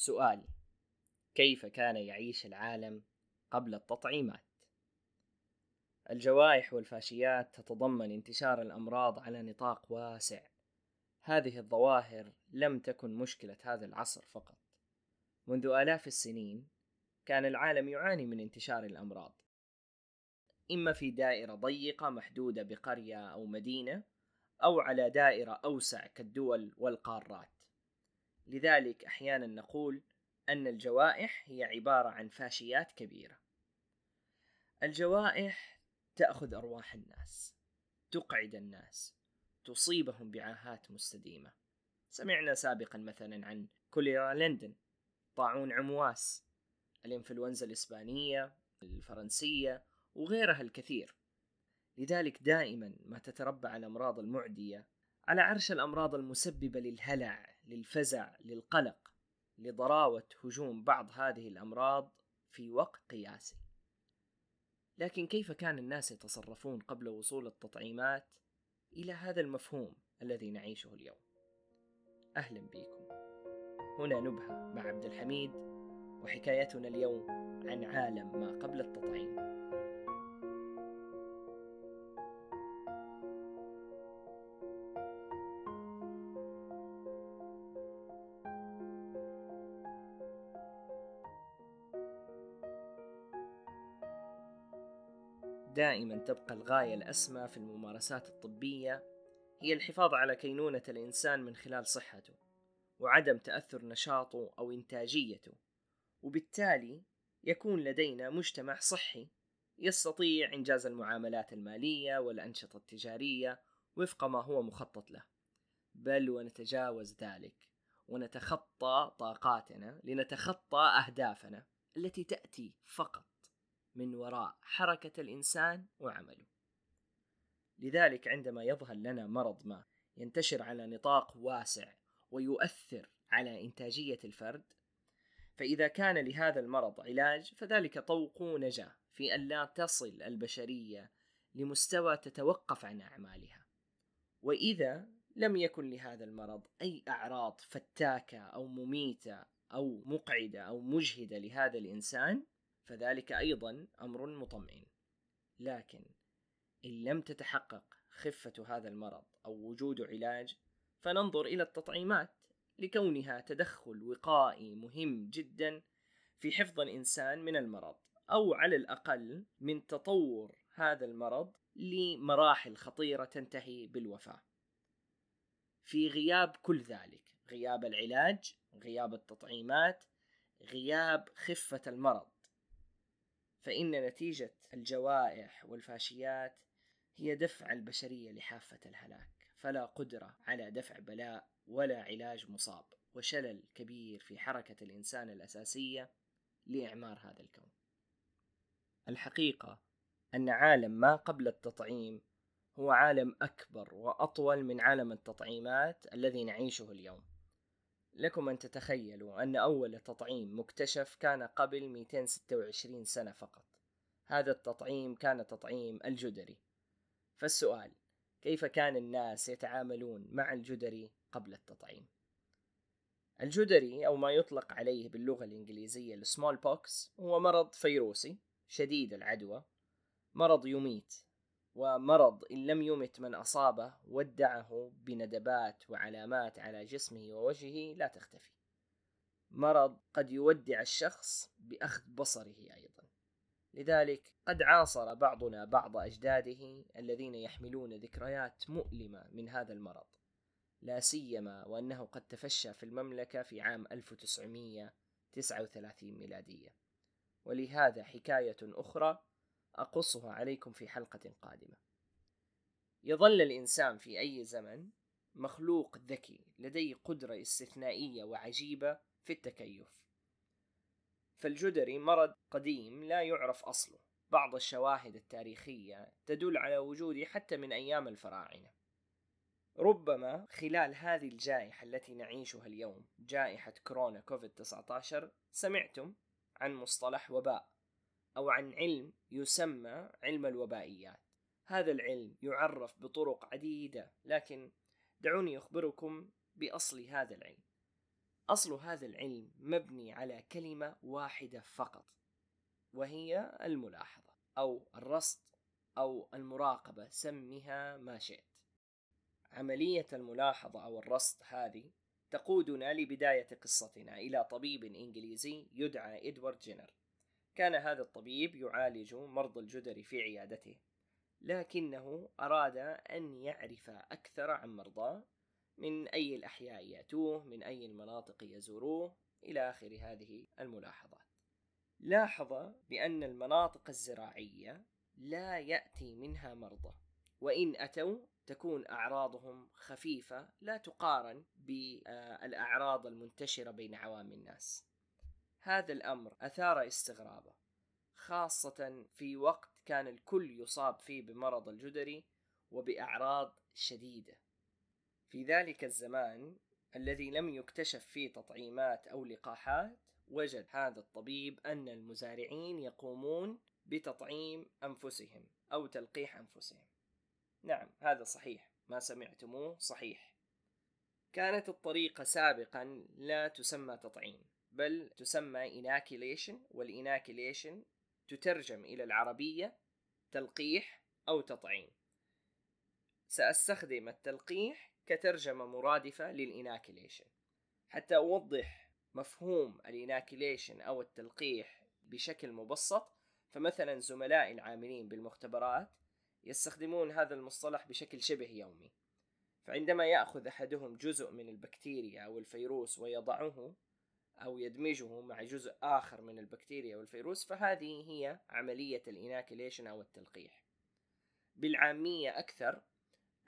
سؤال. كيف كان يعيش العالم قبل التطعيمات؟ الجوائح والفاشيات تتضمن انتشار الأمراض على نطاق واسع. هذه الظواهر لم تكن مشكلة هذا العصر فقط. منذ آلاف السنين كان العالم يعاني من انتشار الأمراض. إما في دائرة ضيقة محدودة بقرية أو مدينة أو على دائرة أوسع كالدول والقارات. لذلك أحيانا نقول أن الجوائح هي عبارة عن فاشيات كبيرة. الجوائح تأخذ أرواح الناس تقعد الناس تصيبهم بعاهات مستديمة. سمعنا سابقا مثلا عن كوليرا لندن طاعون عمواس الإنفلونزا الإسبانية الفرنسية وغيرها الكثير. لذلك دائما ما تتربع الأمراض المعدية على عرش الأمراض المسببة للهلع. للفزع للقلق لضراوة هجوم بعض هذه الأمراض في وقت قياسي. لكن كيف كان الناس يتصرفون قبل وصول التطعيمات إلى هذا المفهوم الذي نعيشه اليوم؟ أهلا بكم. هنا نبهة مع عبد الحميد وحكايتنا اليوم عن عالم ما قبل التطعيم. دائما تبقى الغاية الأسمى في الممارسات الطبية هي الحفاظ على كينونة الإنسان من خلال صحته وعدم تأثر نشاطه أو إنتاجيته وبالتالي يكون لدينا مجتمع صحي يستطيع إنجاز المعاملات المالية والأنشطة التجارية وفق ما هو مخطط له. بل ونتجاوز ذلك ونتخطى طاقاتنا لنتخطى أهدافنا التي تأتي فقط. من وراء حركة الإنسان وعمله. لذلك عندما يظهر لنا مرض ما ينتشر على نطاق واسع ويؤثر على إنتاجية الفرد، فإذا كان لهذا المرض علاج فذلك طوق نجاة في أن لا تصل البشرية لمستوى تتوقف عن أعمالها. وإذا لم يكن لهذا المرض أي أعراض فتاكة أو مميتة أو مقعدة أو مجهدة لهذا الإنسان فذلك أيضا أمر مطمئن لكن إن لم تتحقق خفة هذا المرض أو وجود علاج فننظر إلى التطعيمات لكونها تدخل وقائي مهم جدا في حفظ الإنسان من المرض أو على الأقل من تطور هذا المرض لمراحل خطيرة تنتهي بالوفاة. في غياب كل ذلك، غياب العلاج، غياب التطعيمات، غياب خفة المرض، فإن نتيجة الجوائح والفاشيات هي دفع البشرية لحافة الهلاك. فلا قدرة على دفع بلاء ولا علاج مصاب وشلل كبير في حركة الإنسان الأساسية لإعمار هذا الكون. الحقيقة أن عالم ما قبل التطعيم هو عالم أكبر وأطول من عالم التطعيمات الذي نعيشه اليوم. لكم أن تتخيلوا أن أول تطعيم مكتشف كان قبل 226 سنة فقط. هذا التطعيم كان تطعيم الجدري. فالسؤال كيف كان الناس يتعاملون مع الجدري قبل التطعيم؟ الجدري أو ما يطلق عليه باللغة الإنجليزية ال smallpox هو مرض فيروسي شديد العدوى مرض يميت ومرض إن لم يمت من أصابه ودعه بندبات وعلامات على جسمه ووجهه لا تختفي. مرض قد يودع الشخص بأخذ بصره أيضا. لذلك قد عاصر بعضنا بعض أجداده الذين يحملون ذكريات مؤلمة من هذا المرض. لا سيما وأنه قد تفشى في المملكة في عام 1939 ميلادية. ولهذا حكاية أخرى أقصها عليكم في حلقة قادمة. يظل الإنسان في أي زمن مخلوق ذكي لديه قدرة استثنائية وعجيبة في التكيف. فالجدري مرض قديم لا يعرف أصله. بعض الشواهد التاريخية تدل على وجوده حتى من أيام الفراعنة. ربما خلال هذه الجائحة التي نعيشها اليوم جائحة كورونا كوفيد 19 سمعتم عن مصطلح وباء أو عن علم يسمى علم الوبائيات. هذا العلم يعرف بطرق عديدة لكن دعوني أخبركم بأصل هذا العلم. أصل هذا العلم مبني على كلمة واحدة فقط وهي الملاحظة أو الرصد أو المراقبة سمها ما شئت. عملية الملاحظة أو الرصد هذه تقودنا لبداية قصتنا إلى طبيب إنجليزي يدعى إدوارد جينر. كان هذا الطبيب يعالج مرضى الجدري في عيادته لكنه أراد أن يعرف أكثر عن مرضاه من أي الأحياء يأتوه من أي المناطق يزوروه إلى آخر هذه الملاحظات. لاحظ بأن المناطق الزراعية لا يأتي منها مرضى وإن أتوا تكون أعراضهم خفيفة لا تقارن بالأعراض المنتشرة بين عوام الناس. هذا الأمر أثار استغرابه خاصة في وقت كان الكل يصاب فيه بمرض الجدري وبأعراض شديدة. في ذلك الزمان الذي لم يكتشف فيه تطعيمات أو لقاحات وجد هذا الطبيب أن المزارعين يقومون بتطعيم أنفسهم أو تلقيح أنفسهم. نعم هذا صحيح. ما سمعتموه صحيح. كانت الطريقة سابقا لا تسمى تطعيم. بل تسمى إناكيليشن والإناكيليشن تترجم إلى العربية تلقيح أو تطعيم. سأستخدم التلقيح كترجمة مرادفة للإناكيليشن حتى أوضح مفهوم الإناكيليشن أو التلقيح بشكل مبسط فمثلا زملائي العاملين بالمختبرات يستخدمون هذا المصطلح بشكل شبه يومي. فعندما يأخذ أحدهم جزء من البكتيريا أو الفيروس ويضعه أو يدمجه مع جزء آخر من البكتيريا والفيروس فهذه هي عملية الإناكيليشن أو التلقيح. بالعامية أكثر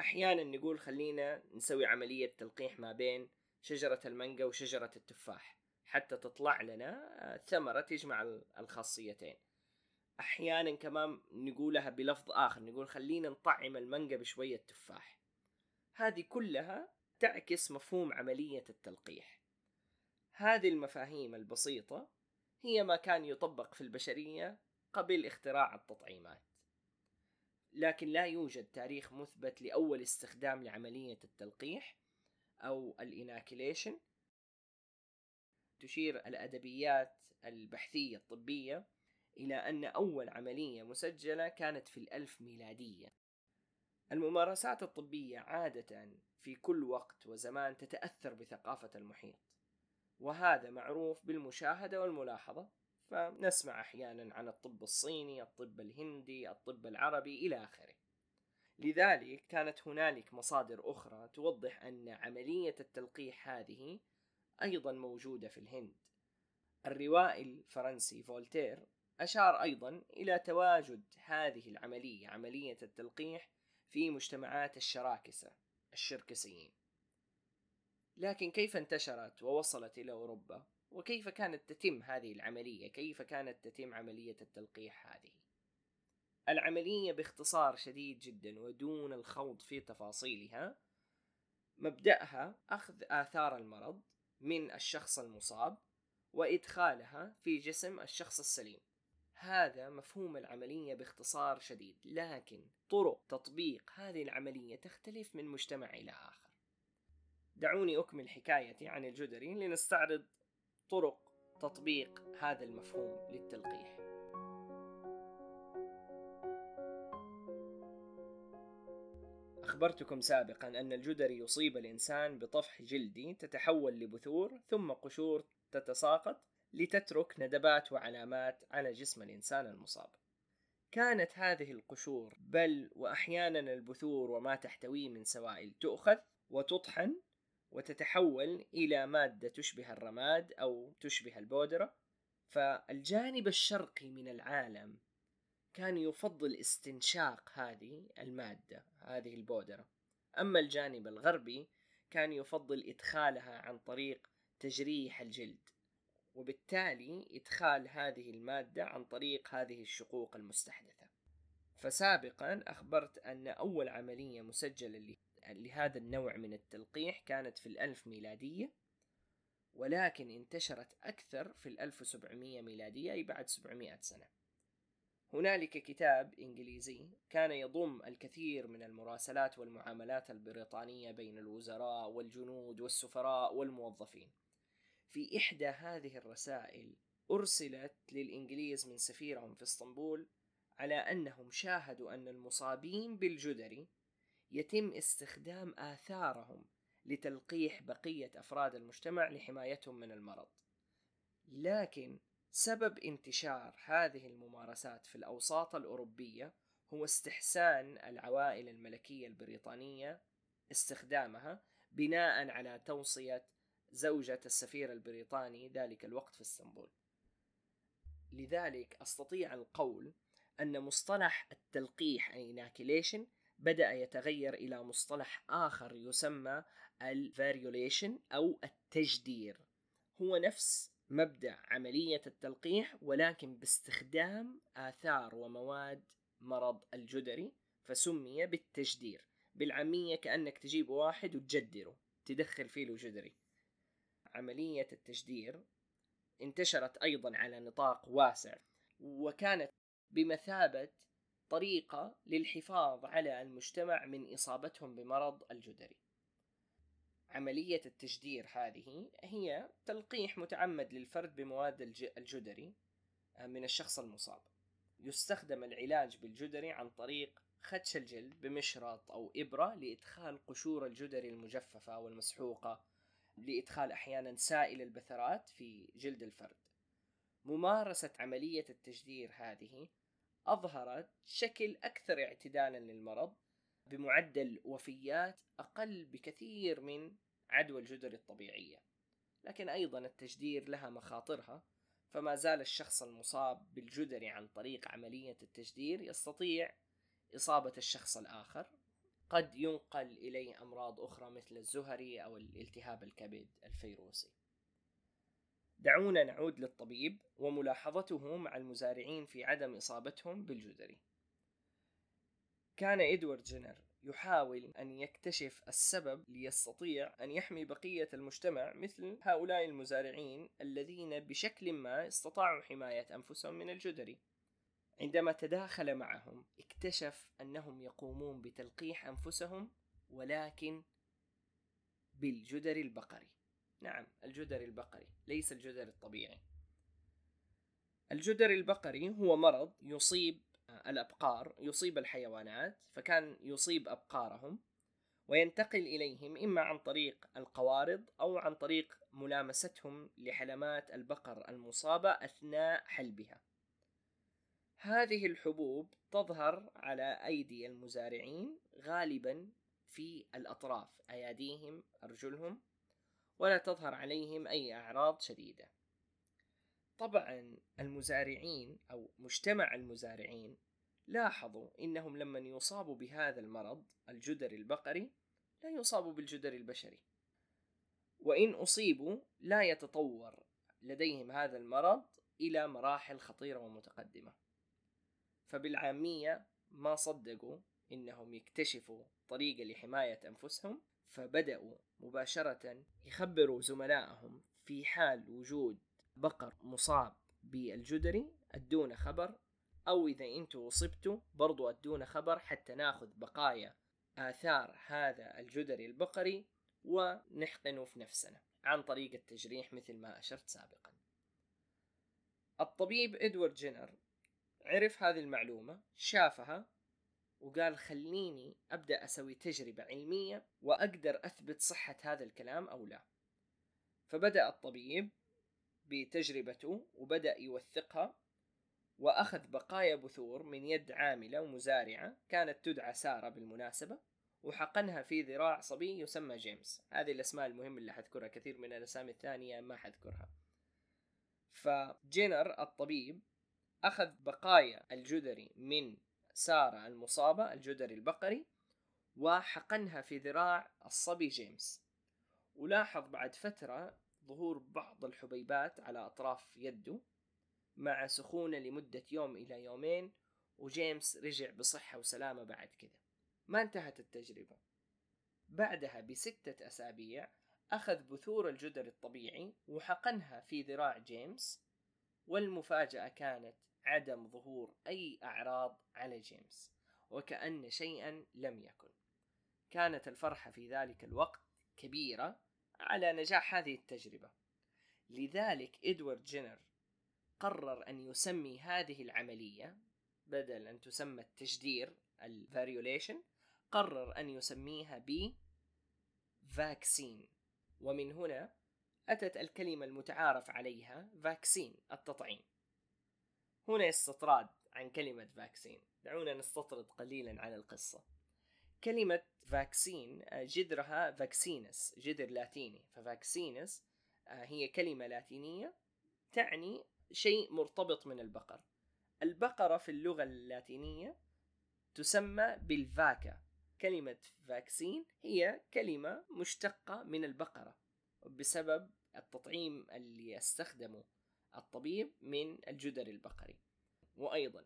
أحيانا نقول خلينا نسوي عملية تلقيح ما بين شجرة المانجا وشجرة التفاح. حتى تطلع لنا ثمرة تجمع الخاصيتين. أحيانا كمان نقولها بلفظ آخر نقول خلينا نطعم المانجا بشوية تفاح. هذه كلها تعكس مفهوم عملية التلقيح. هذه المفاهيم البسيطة هي ما كان يطبق في البشرية قبل اختراع التطعيمات. لكن لا يوجد تاريخ مثبت لأول استخدام لعملية التلقيح أو الإناكيليشن. تشير الأدبيات البحثية الطبية إلى أن أول عملية مسجلة كانت في الألف ميلادية. الممارسات الطبية عادة في كل وقت وزمان تتأثر بثقافة المحيط. وهذا معروف بالمشاهدة والملاحظة. فنسمع أحيانا عن الطب الصيني الطب الهندي الطب العربي إلى آخره. لذلك كانت هنالك مصادر أخرى توضح أن عملية التلقيح هذه أيضا موجودة في الهند. الروائي الفرنسي فولتير أشار أيضا إلى تواجد هذه العملية عملية التلقيح في مجتمعات الشراكسة الشركسيين. لكن كيف انتشرت ووصلت إلى أوروبا؟ وكيف كانت تتم هذه العملية؟ كيف كانت تتم عملية التلقيح هذه؟ العملية باختصار شديد جدا ودون الخوض في تفاصيلها. مبدأها أخذ آثار المرض من الشخص المصاب وإدخالها في جسم الشخص السليم. هذا مفهوم العملية باختصار شديد لكن طرق تطبيق هذه العملية تختلف من مجتمع إلى آخر. دعوني أكمل حكايتي عن الجدري لنستعرض طرق تطبيق هذا المفهوم للتلقيح. أخبرتكم سابقا أن الجدري يصيب الإنسان بطفح جلدي تتحول لبثور ثم قشور تتساقط لتترك ندبات وعلامات على جسم الإنسان المصاب. كانت هذه القشور بل وأحيانا البثور وما تحتويه من سوائل تؤخذ وتطحن وتتحول إلى مادة تشبه الرماد أو تشبه البودرة. فالجانب الشرقي من العالم كان يفضل استنشاق هذه المادة هذه البودرة. أما الجانب الغربي كان يفضل إدخالها عن طريق تجريح الجلد وبالتالي إدخال هذه المادة عن طريق هذه الشقوق المستحدثة. فسابقا أخبرت أن أول عملية مسجلة لهذا النوع من التلقيح كانت في الألف ميلادية ولكن انتشرت أكثر في الألف وسبعمية ميلادية أي بعد سبعمائة سنة. هنالك كتاب إنجليزي كان يضم الكثير من المراسلات والمعاملات البريطانية بين الوزراء والجنود والسفراء والموظفين. في إحدى هذه الرسائل أرسلت للإنجليز من سفيرهم في إسطنبول على أنهم شاهدوا أن المصابين بالجدري يتم استخدام آثارهم لتلقيح بقية أفراد المجتمع لحمايتهم من المرض. لكن سبب انتشار هذه الممارسات في الأوساط الأوروبية هو استحسان العوائل الملكية البريطانية استخدامها بناء على توصية زوجة السفير البريطاني ذلك الوقت في إسطنبول. لذلك أستطيع القول أن مصطلح التلقيح inoculation بدأ يتغير إلى مصطلح آخر يسمى الفاريوليشن أو التجدير. هو نفس مبدأ عملية التلقيح ولكن باستخدام آثار ومواد مرض الجدري فسمي بالتجدير. بالعامية كأنك تجيب واحد وتجدره تدخل فيه له جدري. عملية التجدير انتشرت أيضا على نطاق واسع وكانت بمثابة طريقة للحفاظ على المجتمع من إصابتهم بمرض الجدري. عملية التجدير هذه هي تلقيح متعمد للفرد بمواد الجدري آه، من الشخص المصاب. يستخدم العلاج بالجدري عن طريق خدش الجلد بمشرط أو إبرة لإدخال قشور الجدري المجففة والمسحوقة لإدخال أحيانا سائل البثرات في جلد الفرد. ممارسة عملية التجدير هذه أظهرت شكل أكثر اعتدالا للمرض بمعدل وفيات أقل بكثير من عدوى الجدر الطبيعية. لكن أيضا التجدير لها مخاطرها فما زال الشخص المصاب بالجدري عن طريق عملية التجدير يستطيع إصابة الشخص الآخر. قد ينقل إليه أمراض أخرى مثل الزهري أو الالتهاب الكبد الفيروسي. دعونا نعود للطبيب وملاحظته مع المزارعين في عدم إصابتهم بالجدري. كان إدوارد جينر يحاول أن يكتشف السبب ليستطيع أن يحمي بقية المجتمع مثل هؤلاء المزارعين الذين بشكل ما استطاعوا حماية أنفسهم من الجدري. عندما تداخل معهم اكتشف أنهم يقومون بتلقيح أنفسهم ولكن بالجدر البقري. نعم الجدر البقري ليس الجدر الطبيعي. الجدر البقري هو مرض يصيب الأبقار يصيب الحيوانات فكان يصيب أبقارهم وينتقل إليهم إما عن طريق القوارض أو عن طريق ملامستهم لحلمات البقر المصابة أثناء حلبها. هذه الحبوب تظهر على أيدي المزارعين غالبا في الأطراف أياديهم أرجلهم ولا تظهر عليهم أي أعراض شديدة. طبعا المزارعين أو مجتمع المزارعين لاحظوا إنهم لما يصابوا بهذا المرض الجدري البقري لا يصابوا بالجدري البشري. وإن أصيبوا لا يتطور لديهم هذا المرض إلى مراحل خطيرة ومتقدمة. فبالعامية ما صدقوا إنهم يكتشفوا طريقة لحماية أنفسهم فبدأوا مباشرة يخبروا زملائهم في حال وجود بقر مصاب بالجدري. أدونا خبر أو إذا أنتوا اصبتوا برضو أدونا خبر حتى ناخذ بقايا آثار هذا الجدري البقري ونحقنه في نفسنا عن طريق التجريح مثل ما أشرت سابقا. الطبيب إدوارد جينر عرف هذه المعلومة شافها وقال خليني أبدأ أسوي تجربة علمية وأقدر أثبت صحة هذا الكلام أو لا. فبدأ الطبيب بتجربته وبدأ يوثقها وأخذ بقايا بثور من يد عاملة ومزارعة كانت تدعى سارة بالمناسبة وحقنها في ذراع صبي يسمى جيمس. هذه الأسماء المهمة اللي حذكرها كثير من الأسامي الثانية ما حذكرها. فجينر الطبيب أخذ بقايا الجدري من سارة المصابة الجدري البقري وحقنها في ذراع الصبي جيمس. ولاحظ بعد فترة ظهور بعض الحبيبات على أطراف يده مع سخونة لمدة يوم إلى يومين وجيمس رجع بصحة وسلامة بعد كذا ما انتهت التجربة. بعدها بستة أسابيع أخذ بثور الجدر الطبيعي وحقنها في ذراع جيمس والمفاجأة كانت عدم ظهور أي أعراض على جيمس وكأن شيئا لم يكن. كانت الفرحة في ذلك الوقت كبيرة على نجاح هذه التجربة. لذلك إدوارد جينر قرر أن يسمي هذه العملية بدل أن تسمى التجدير ال variolation قرر أن يسميها ب vaccine ومن هنا أتت الكلمة المتعارف عليها vaccine التطعيم. هنا استطراد عن كلمة vaccine دعونا نستطرد قليلا عن القصة. كلمة vaccine آه، جذرها vaccinus جذر لاتيني. ف vaccinus آه، هي كلمة لاتينية تعني شيء مرتبط من البقر. البقرة في اللغة اللاتينية تسمى بالفاكا. كلمة فاكسين هي كلمة مشتقة من البقرة بسبب التطعيم اللي يستخدمه. الطبيب من الجدر البقري. وأيضا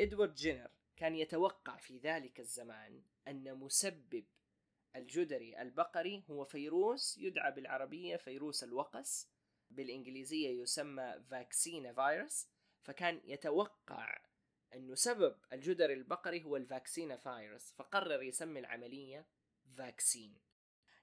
إدوارد جينر كان يتوقع في ذلك الزمان أن مسبب الجدري البقري هو فيروس يدعى بالعربية فيروس الوقس بالإنجليزية يسمى vaccinia virus فكان يتوقع أنه سبب الجدري البقري هو ال vaccinia virus فقرر يسمي العملية vaccine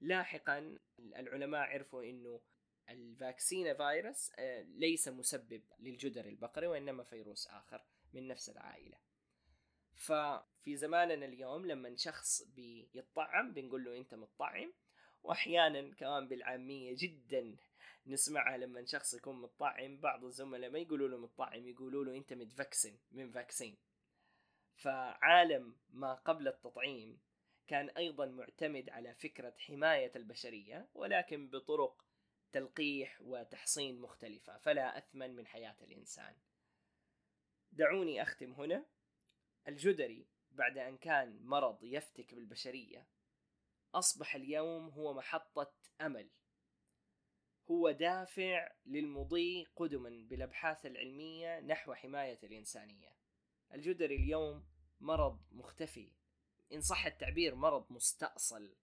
لاحقا العلماء عرفوا أنه ال vaccinia virus آه، ليس مسبب للجدري البقري وإنما فيروس آخر من نفس العائلة. ففي زماننا اليوم لما شخص بيطعم بنقول له أنت متطعم وأحيانا كمان بالعامية جدا نسمعها لما شخص يكون متطعم بعض الزملاء ما يقولوا له متطعم يقولوا له أنت متفكسن من فاكسين. فعالم ما قبل التطعيم كان أيضا معتمد على فكرة حماية البشرية ولكن بطرق تلقيح وتحصين مختلفة فلا أثمن من حياة الإنسان. دعوني أختم هنا. الجدري بعد أن كان مرض يفتك بالبشرية أصبح اليوم هو محطة أمل. هو دافع للمضي قدما بالأبحاث العلمية نحو حماية الإنسانية. الجدري اليوم مرض مختفي. إن صح التعبير مرض مستأصل.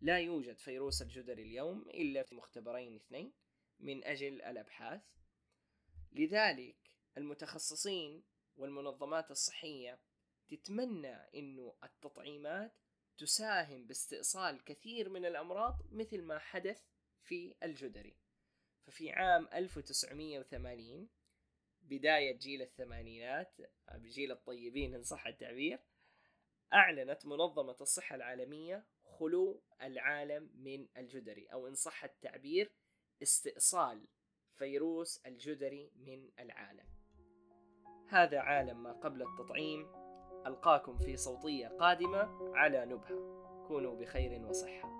لا يوجد فيروس الجدري اليوم إلا في مختبرين اثنين من أجل الأبحاث. لذلك المتخصصين والمنظمات الصحية تتمنى إنه التطعيمات تساهم باستئصال كثير من الأمراض مثل ما حدث في الجدري. ففي عام 1980 بداية جيل الثمانينات بجيل الطيبين إن صح التعبير أعلنت منظمة الصحة العالمية خلو العالم من الجدري أو إن صح التعبير استئصال فيروس الجدري من العالم. هذا عالم ما قبل التطعيم. ألقاكم في صوتية قادمة على نبهة. كونوا بخير وصحة.